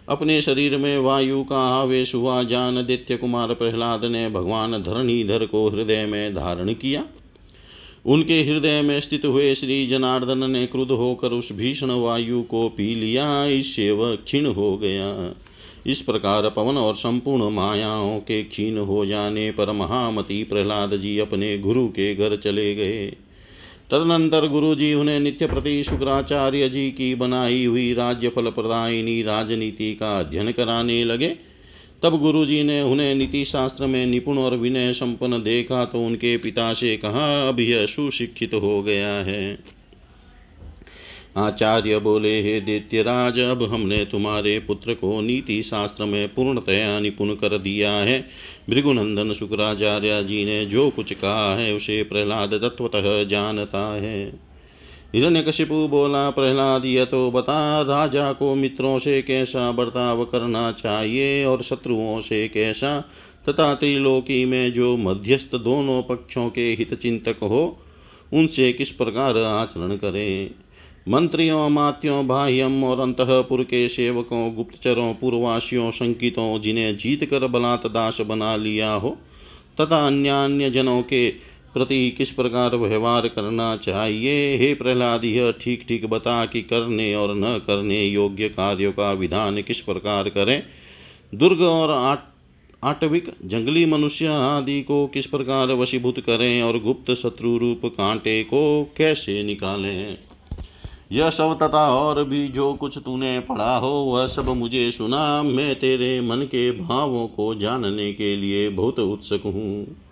अपने शरीर में वायु का आवेश हुआ, जान दैत्य कुमार प्रहलाद ने भगवान धरणीधर को हृदय में धारण किया। उनके हृदय में स्थित हुए श्री जनार्दन ने क्रुद्ध होकर उस भीषण वायु को पी लिया। इससे वह क्षीण हो गया। इस प्रकार पवन और संपूर्ण मायाओं के क्षीण हो जाने पर महामती प्रहलाद जी अपने गुरु के घर चले गए। तदनंतर गुरु जी उन्हें नित्य प्रति शुक्राचार्य जी की बनाई हुई राज्य फल प्रदायिनी राजनीति का अध्ययन कराने लगे। तब गुरु जी ने उन्हें नीति शास्त्र में निपुण और विनय संपन्न देखा तो उनके पिता से कहा, अब यह सुशिक्षित हो गया है। आचार्य बोले, हे दैत्यराज, अब हमने तुम्हारे पुत्र को नीति शास्त्र में पूर्णतया निपुण कर दिया है। भृगुनंदन शुक्राचार्य जी ने जो कुछ कहा है, उसे प्रहलाद तत्वतः जानता है। हिरण्यकशिपु बोला प्रहलाद यह तो बता, राजा को मित्रों से कैसा बर्ताव करना चाहिए और शत्रुओं से कैसा? तथा त्रिलोकी में जो मध्यस्थ दोनों पक्षों के हित चिंतक हो, उनसे किस प्रकार आचरण करें? मंत्रियों, मात्यों बाह्यम और अंतपुर के सेवकों, गुप्तचरों पूर्वासियों संकितों जिन्हें जीत कर बलात् दास बना लिया हो, तथा अन्य अन्य जनों के प्रति किस प्रकार व्यवहार करना चाहिए? हे प्रहलाद, यह ठीक ठीक बता कि करने और न करने योग्य कार्यों का विधान किस प्रकार करें? दुर्ग और आट आटविक जंगली मनुष्य आदि को किस प्रकार वशीभूत करें और गुप्त शत्रु रूप कांटे को कैसे निकालें? यह सब तथा और भी जो कुछ तूने पढ़ा हो, वह सब मुझे सुना। मैं तेरे मन के भावों को जानने के लिए बहुत उत्सुक हूँ।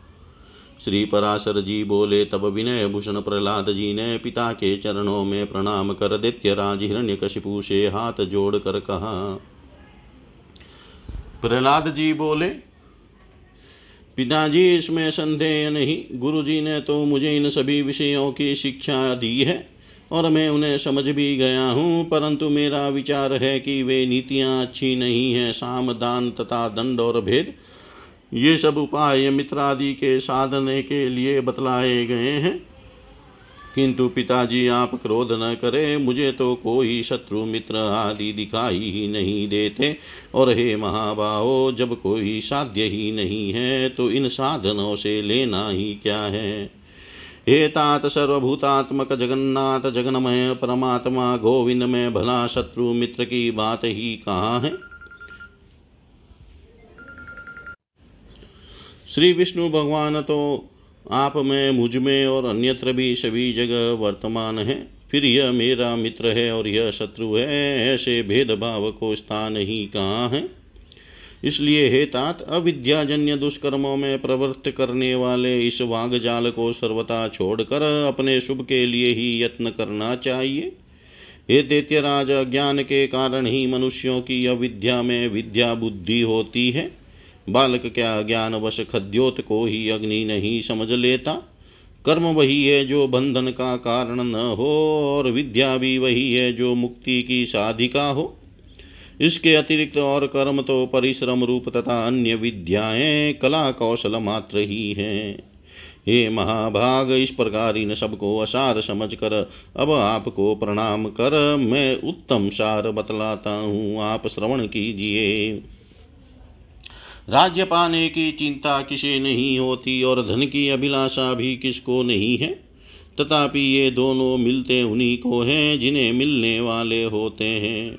श्री पराशर जी बोले, तब विनय भूषण प्रहलाद जी ने पिता के चरणों में प्रणाम कर दैत्य राज हिरण्य कशिपु से हाथ जोड़ कर कहा। प्रहलाद जी बोले, पिताजी, इसमें संदेह नहीं। गुरु जी ने तो मुझे इन सभी विषयों की शिक्षा दी है और मैं उन्हें समझ भी गया हूँ, परंतु मेरा विचार है कि वे नीतियाँ अच्छी नहीं हैं, साम दान तथा दंड और भेद ये सब उपाय मित्रादि के साधने के लिए बतलाए गए हैं। किंतु पिताजी, आप क्रोध न करें, मुझे तो कोई शत्रु मित्र आदि दिखाई ही नहीं देते। और हे महाबाहो, जब कोई साध्य ही नहीं है तो इन साधनों से लेना ही क्या है? हे तात सर्वभूतात्मक जगन्नाथ, जगन्मय परमात्मा गोविंद में भला शत्रु मित्र की बात ही कहाँ है? श्री विष्णु भगवान तो आप में, मुझमें और अन्यत्र भी सभी जगह वर्तमान है। फिर यह मेरा मित्र है और यह शत्रु है, ऐसे भेदभाव को स्थान ही कहाँ है? इसलिए हे तात, अविद्याजन्य दुष्कर्मों में प्रवृत्त करने वाले इस वाग जाल को सर्वथा छोड़कर अपने शुभ के लिए ही यत्न करना चाहिए। हे दैत्यराज ज्ञान के कारण ही मनुष्यों की अविद्या में विद्या बुद्धि होती है। बालक क्या ज्ञान वश खद्योत को ही अग्नि नहीं समझ लेता? कर्म वही है जो बंधन का कारण न हो, और विद्या भी वही है जो मुक्ति की साधिका हो। इसके अतिरिक्त और कर्म तो परिश्रम रूप तथा अन्य विद्याएँ कला कौशल मात्र ही हैं। हे महाभाग, इस प्रकार इन सबको असार समझ कर अब आपको प्रणाम कर, मैं उत्तम सार बतलाता हूँ, आप श्रवण कीजिए। राज्य पाने की चिंता किसे नहीं होती और धन की अभिलाषा भी किसको नहीं है? तथापि ये दोनों मिलते उन्हीं को हैं, जिन्हें मिलने वाले होते हैं।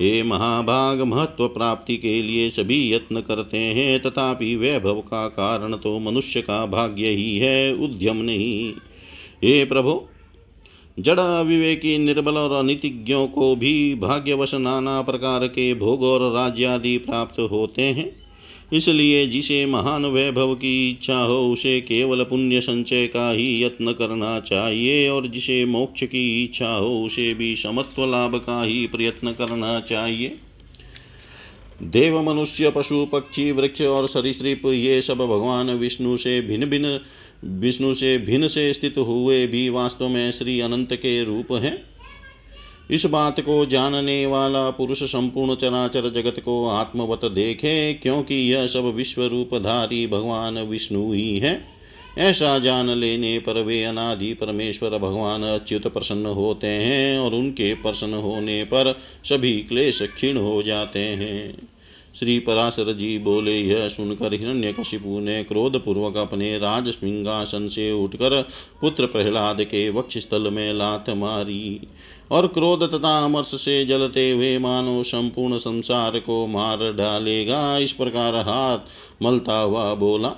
ये महाभाग महत्व प्राप्ति के लिए सभी यत्न करते हैं, तथापि वैभव का कारण तो मनुष्य का भाग्य ही है, उद्यम नहीं। हे प्रभु, जड़ विवेकी निर्बल और अनितिज्ञों को भी भाग्यवश नाना प्रकार के भोग और राज्यादि प्राप्त होते हैं। इसलिए जिसे महान वैभव की इच्छा हो, उसे केवल पुण्य संचय का ही यत्न करना चाहिए, और जिसे मोक्ष की इच्छा हो, उसे भी समत्व लाभ का ही प्रयत्न करना चाहिए। देव, मनुष्य, पशु, पक्षी, वृक्ष और सरीसृप, ये सब भगवान विष्णु से भिन्न भिन्न, विष्णु से भिन्न से स्थित हुए भी वास्तव में श्री अनंत के रूप हैं। इस बात को जानने वाला पुरुष संपूर्ण चराचर जगत को आत्मवत देखे, क्योंकि यह सब विश्व रूपधारी भगवान विष्णु ही है। ऐसा जान लेने पर वे अनादि परमेश्वर भगवान अच्युत प्रसन्न होते हैं और उनके प्रसन्न होने पर सभी क्लेश क्षीण हो जाते हैं। श्री पराशर जी बोले यह सुनकर हिरण्यकशिपु ने क्रोध पूर्वक अपने राज सिंहासन से उठकर पुत्र प्रहलाद के वक्ष स्थल में लात मारी। और क्रोध तथा अमर्ष से जलते हुए मानो संपूर्ण संसार को मार डालेगा। इस प्रकार हाथ मलता हुआ बोला।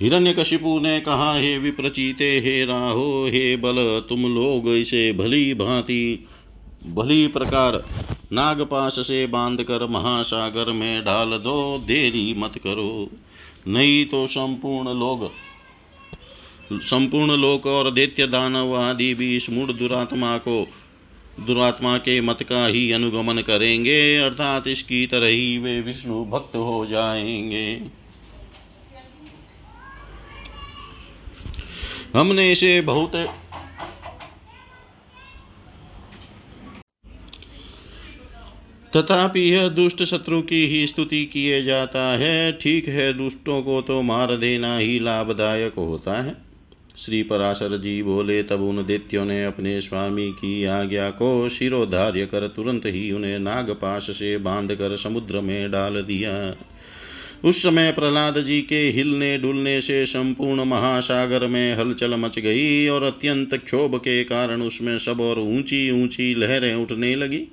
हिरण्य हिरण्यकशिपु ने कहा, हे विप्रचीते, हे राहो, हे बल, तुम लोग इसे भली भांति, भली प्रकार नागपाश से बांधकर महासागर में डाल दो। देरी मत करो। नहीं तो संपूर्ण लोग संपूर्ण लोक और दैत्य दानव आदि भी इस मूढ़ दुरात्मा को, दुरात्मा के मत का ही अनुगमन करेंगे, अर्थात इसकी तरह ही वे विष्णु भक्त हो जाएँगे। हमने इसे बहुत तथापि यह दुष्ट शत्रु की ही स्तुति किए जाता है, ठीक है, दुष्टों को तो मार देना ही लाभदायक होता है। श्री पराशर जी बोले, तब उन दैत्यों ने अपने स्वामी की आज्ञा को शिरोधार्य कर तुरंत ही उन्हें नागपाश से बाँध कर समुद्र में डाल दिया। उस समय प्रहलाद जी के हिलने डुलने से संपूर्ण महासागर में हलचल मच गई और अत्यंत क्षोभ के कारण उसमें सब और ऊँची ऊँची लहरें उठने लगी।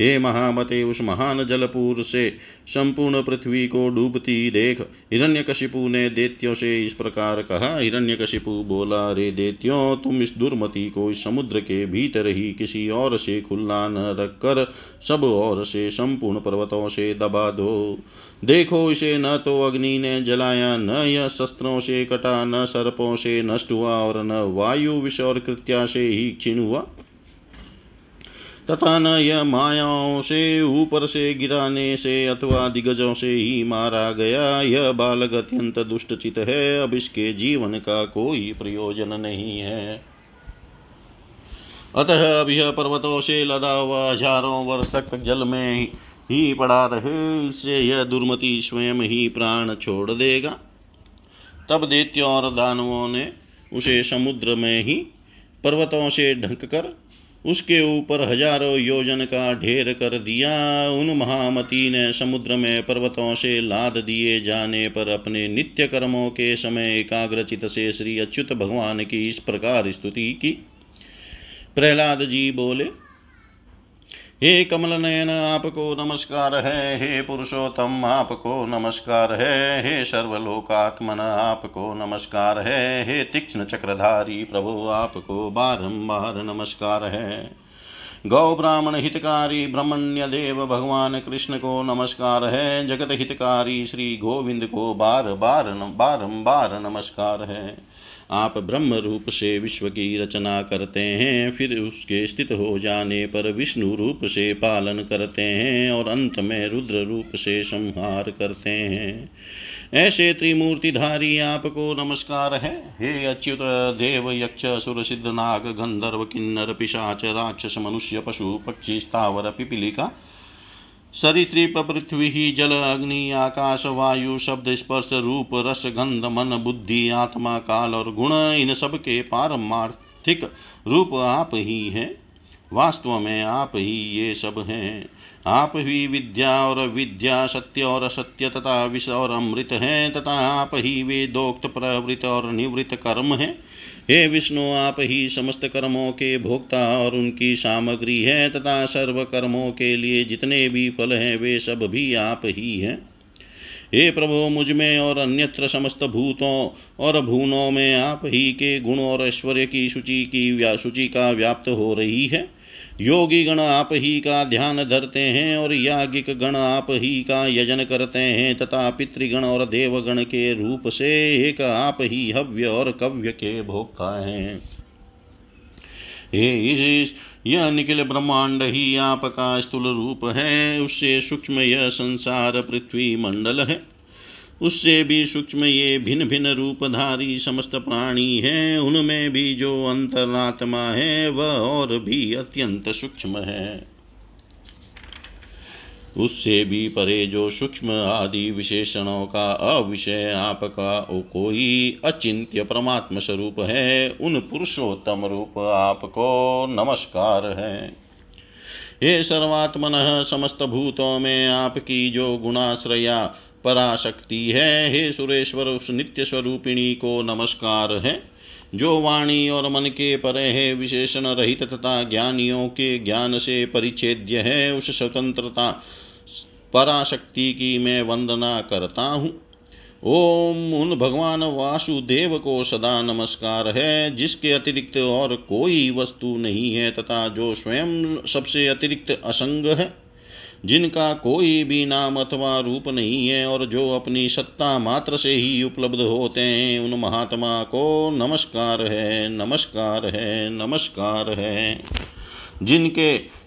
हे महामते उस महान जलपुर से संपूर्ण पृथ्वी को डूबती देख। हिरण्यकशिपु ने देत्यो से इस प्रकार कहा, हिरण्यकशिपु, बोला, रे देत्यो, तुम इस दुर्मति को इस समुद्र के भीतर ही किसी और से खुला न रखकर सब और से संपूर्ण पर्वतों से दबा दो। देखो इसे न तो अग्नि ने जलाया, न यह शस्त्रों से कटा, न सर्पों से नष्ट हुआ और न वायु विष और कृत्या से ही क्षीण हुआ। तथा न यह मायाओं से, ऊपर से, गिराने से अथवा दिग्गजों से ही मारा गया। यह बालक अत्यंत दुष्टचित है। अब इसके जीवन का कोई प्रयोजन नहीं है। अतः अब यह पर्वतों से लदा हुआ हज़ारों वर्ष तक जल में ही पड़ा रहे। इससे यह दुर्मति स्वयं ही प्राण छोड़ देगा। तब दैत्यों और दानवों ने उसे समुद्र में ही पर्वतों से ढक कर उसके ऊपर हज़ारों योजन का ढेर कर दिया। उन महामती ने समुद्र में पर्वतों से लाद दिए जाने पर अपने नित्य कर्मों के समय एकाग्रचित से श्री अच्युत भगवान की इस प्रकार स्तुति की। प्रहलाद जी बोले हे कमल नयन आपको नमस्कार है। हे पुरुषोत्तम, आपको नमस्कार है। हे सर्वलोकात्मन, आपको नमस्कार है। हे तीक्ष्ण चक्रधारी प्रभु, आपको बारंबार नमस्कार है। गौ ब्राह्मण हितकारी, ब्रह्मण्य देव भगवान कृष्ण को नमस्कार है। जगत हितकारी, श्री गोविंद को बार बार बारंबार नमस्कार है। आप ब्रह्म रूप से विश्व की रचना करते हैं, फिर उसके स्थित हो जाने पर विष्णु रूप से पालन करते हैं और अंत में रुद्र रूप से संहार करते हैं। ऐसे त्रिमूर्तिधारी आपको नमस्कार है। हे अच्युत देव यक्ष सुर सिद्ध नाग गंधर्व, किन्नर, पिशाच, राक्षस, मनुष्य, पशु, पक्षी, स्थावर, पिपीलिका सरितृप पृथ्वी ही जल, अग्नि, आकाश, वायु, शब्द, स्पर्श, रूप, रस, गंध, मन, बुद्धि, आत्मा, काल और गुण, इन सब के पारमार्थिक रूप आप ही हैं। वास्तव में आप ही ये सब हैं। आप ही विद्या और विद्या सत्य और असत्य, तथा विष और अमृत हैं, तथा आप ही वेदोक्त प्रवृत और निवृत्त कर्म हैं। हे विष्णु, आप ही समस्त कर्मों के भोक्ता और उनकी सामग्री है, तथा सर्व कर्मों के लिए जितने भी फल हैं, वे सब भी आप ही हैं। हे प्रभु, मुझमें और अन्यत्र समस्त भूतों और भूनों में आप ही के गुण और ऐश्वर्य की सूची की सूची का व्याप्त हो रही है। योगी गण आप ही का ध्यान धरते हैं और याज्ञिक गण आप ही का यजन करते हैं तथा पितृगण और देवगण के रूप से एक आप ही हव्य और कव्य के भोक्ता हैं। हे यह निखिल ब्रह्मांड ही आपका स्थूल रूप है। उससे सूक्ष्म यह संसार पृथ्वी मंडल है। उससे भी सूक्ष्म ये भिन्न भिन्न रूपधारी समस्त प्राणी हैं। उनमें भी जो अंतरात्मा है, वह और भी अत्यंत सूक्ष्म है। उससे भी परे जो सूक्ष्म आदि विशेषणों का अविषय आपका ओ कोई अचिंत्य परमात्म स्वरूप है, उन पुरुषोत्तम रूप आपको नमस्कार है। हे सर्वात्मन, समस्त भूतों में आपकी जो गुणाश्रया पराशक्ति है, हे सुरेश्वर उस नित्य स्वरूपिणी को नमस्कार है। जो वाणी और मन के परे है, विशेषण रहित तथा ज्ञानियों के ज्ञान से परिच्छेद्य है, उस स्वतंत्रता, पराशक्ति की मैं वंदना करता हूँ। ओम, उन भगवान वासुदेव को सदा नमस्कार है, जिसके अतिरिक्त और कोई वस्तु नहीं है, तथा जो स्वयं सबसे अतिरिक्त असंग है। जिनका कोई भी नाम अथवा रूप नहीं है और जो अपनी सत्ता मात्र से ही उपलब्ध होते हैं, उन महात्मा को नमस्कार है नमस्कार है नमस्कार है। जिनके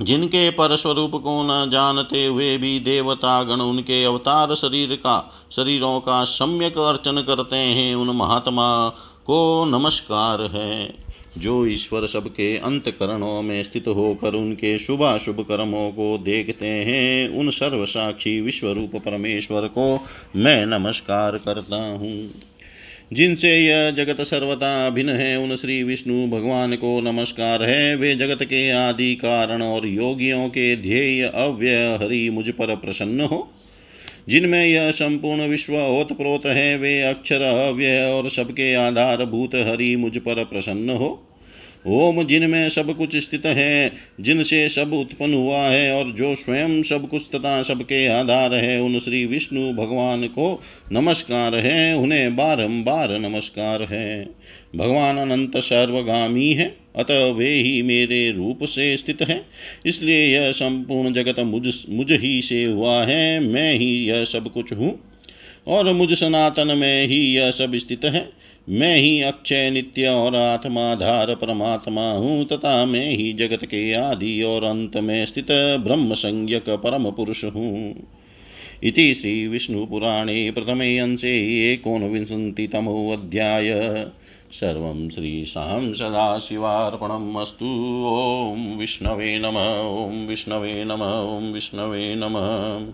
जिनके परस्वरूप को न जानते हुए भी देवता गण उनके अवतार शरीर का, शरीरों का सम्यक अर्चन करते हैं, उन महात्मा को नमस्कार है। जो ईश्वर सबके अंतकरणों में स्थित होकर उनके शुभाशुभ कर्मों को देखते हैं, उन सर्वसाक्षी विश्वरूप परमेश्वर को मैं नमस्कार करता हूँ। जिनसे यह जगत सर्वता भिन्न है, उन श्री विष्णु भगवान को नमस्कार है। वे जगत के आदि कारण और योगियों के ध्येय अव्यय हरि मुझ पर प्रसन्न हो। जिनमें यह संपूर्ण विश्व ओतप्रोत है, वे अक्षर, अव्यय और सबके आधारभूत हरि मुझ पर प्रसन्न हो। ओम जिनमें सब कुछ स्थित है, जिनसे सब उत्पन्न हुआ है और जो स्वयं सब कुछ तथा सबके आधार है, उन श्री विष्णु भगवान को नमस्कार है, उन्हें बारंबार नमस्कार है। भगवान अनंत सर्वगामी है, अतः वे ही मेरे रूप से स्थित है। इसलिए यह संपूर्ण जगत मुझ मुझ ही से हुआ है, मैं ही यह सब कुछ हूँ। और मुझ सनातन में ही यह सब स्थित है। मैं ही अक्षय नित्य और आत्माधार परमात्मा हूँ, तथा मैं ही जगत के आदि और अंत में स्थित ब्रह्म संज्ञक परम पुरुष हूँ इति श्रीविष्णुपुराणे प्रथमे अंशे एकोनविंशतितमोऽध्याय सर्वं श्रीशां सदाशिवार्पणम् अस्तु। ॐ विष्णवे नम, ॐ विष्णवे नम, ॐ विष्णवे नमः।